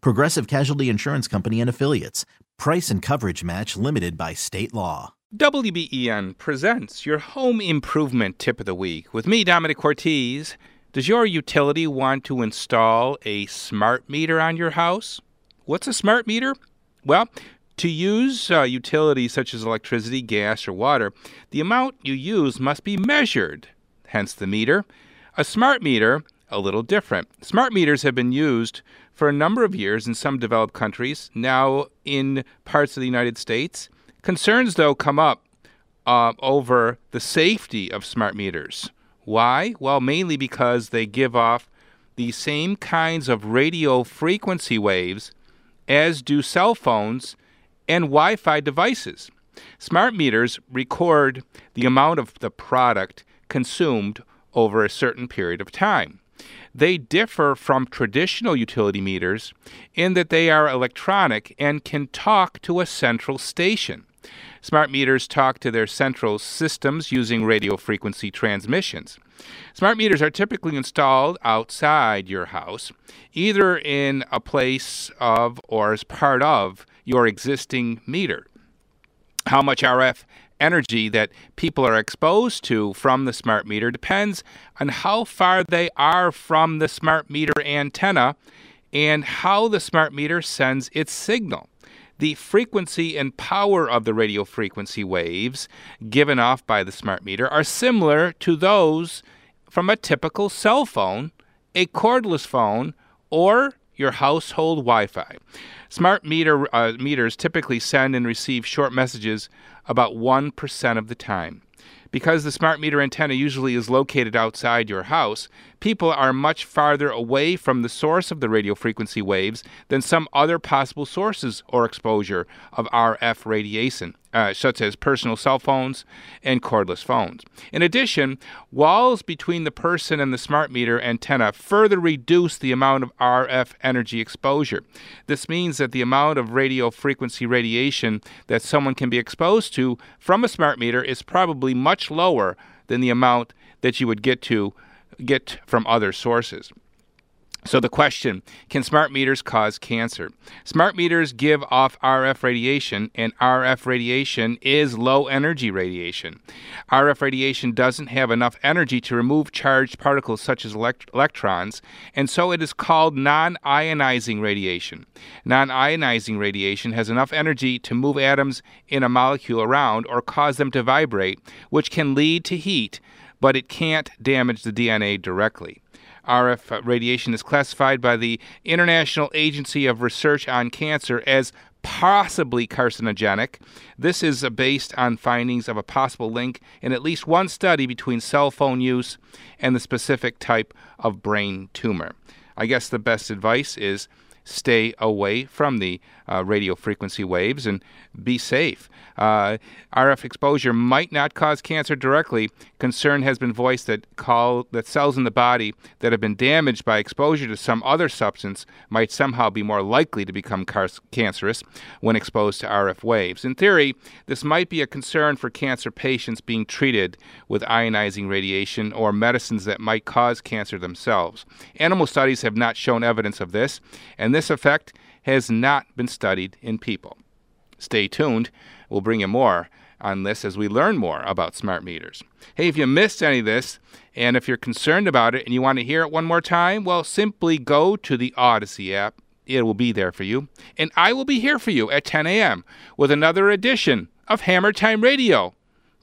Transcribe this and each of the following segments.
Progressive Casualty Insurance Company and Affiliates. Price and coverage match limited by state law. WBEN presents your home improvement tip of the week with me, Dominic Cortez. Does your utility want to install a smart meter on your house? What's a smart meter? Well, to use uh, utilities such as electricity, gas, or water, the amount you use must be measured, hence the meter. A smart meter, a little different. Smart meters have been used for a number of years in some developed countries, now in parts of the United States. Concerns, though, come up uh, over the safety of smart meters. Why? Well, mainly because they give off the same kinds of radio frequency waves as do cell phones and Wi Fi devices. Smart meters record the amount of the product consumed over a certain period of time. They differ from traditional utility meters in that they are electronic and can talk to a central station. Smart meters talk to their central systems using radio frequency transmissions. Smart meters are typically installed outside your house, either in a place of or as part of your existing meter. How much RF energy that people are exposed to from the smart meter depends on how far they are from the smart meter antenna and how the smart meter sends its signal. The frequency and power of the radio frequency waves given off by the smart meter are similar to those from a typical cell phone, a cordless phone, or your household Wi Fi. Smart meter, uh, meters typically send and receive short messages about 1% of the time. Because the smart meter antenna usually is located outside your house, people are much farther away from the source of the radio frequency waves than some other possible sources or exposure of RF radiation, uh, such as personal cell phones and cordless phones. In addition, walls between the person and the smart meter antenna further reduce the amount of RF energy exposure. This means that the amount of radio frequency radiation that someone can be exposed to from a smart meter is probably much lower than the amount that you would get to get from other sources. So, the question can smart meters cause cancer? Smart meters give off RF radiation, and RF radiation is low energy radiation. RF radiation doesn't have enough energy to remove charged particles such as elect- electrons, and so it is called non ionizing radiation. Non ionizing radiation has enough energy to move atoms in a molecule around or cause them to vibrate, which can lead to heat, but it can't damage the DNA directly. RF radiation is classified by the International Agency of Research on Cancer as possibly carcinogenic. This is based on findings of a possible link in at least one study between cell phone use and the specific type of brain tumor. I guess the best advice is stay away from the uh, radio frequency waves and be safe. Uh, RF exposure might not cause cancer directly. Concern has been voiced that call that cells in the body that have been damaged by exposure to some other substance might somehow be more likely to become car- cancerous when exposed to RF waves. In theory, this might be a concern for cancer patients being treated with ionizing radiation or medicines that might cause cancer themselves. Animal studies have not shown evidence of this, and this effect has not been studied in people. Stay tuned. We'll bring you more on this as we learn more about smart meters. Hey, if you missed any of this, and if you're concerned about it and you want to hear it one more time, well, simply go to the Audacy app, it will be there for you. And I will be here for you at 10 a.m. with another edition of Hammer Time Radio.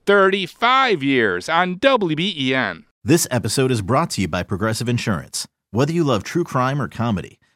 35 years on WBEN. This episode is brought to you by Progressive Insurance. Whether you love true crime or comedy,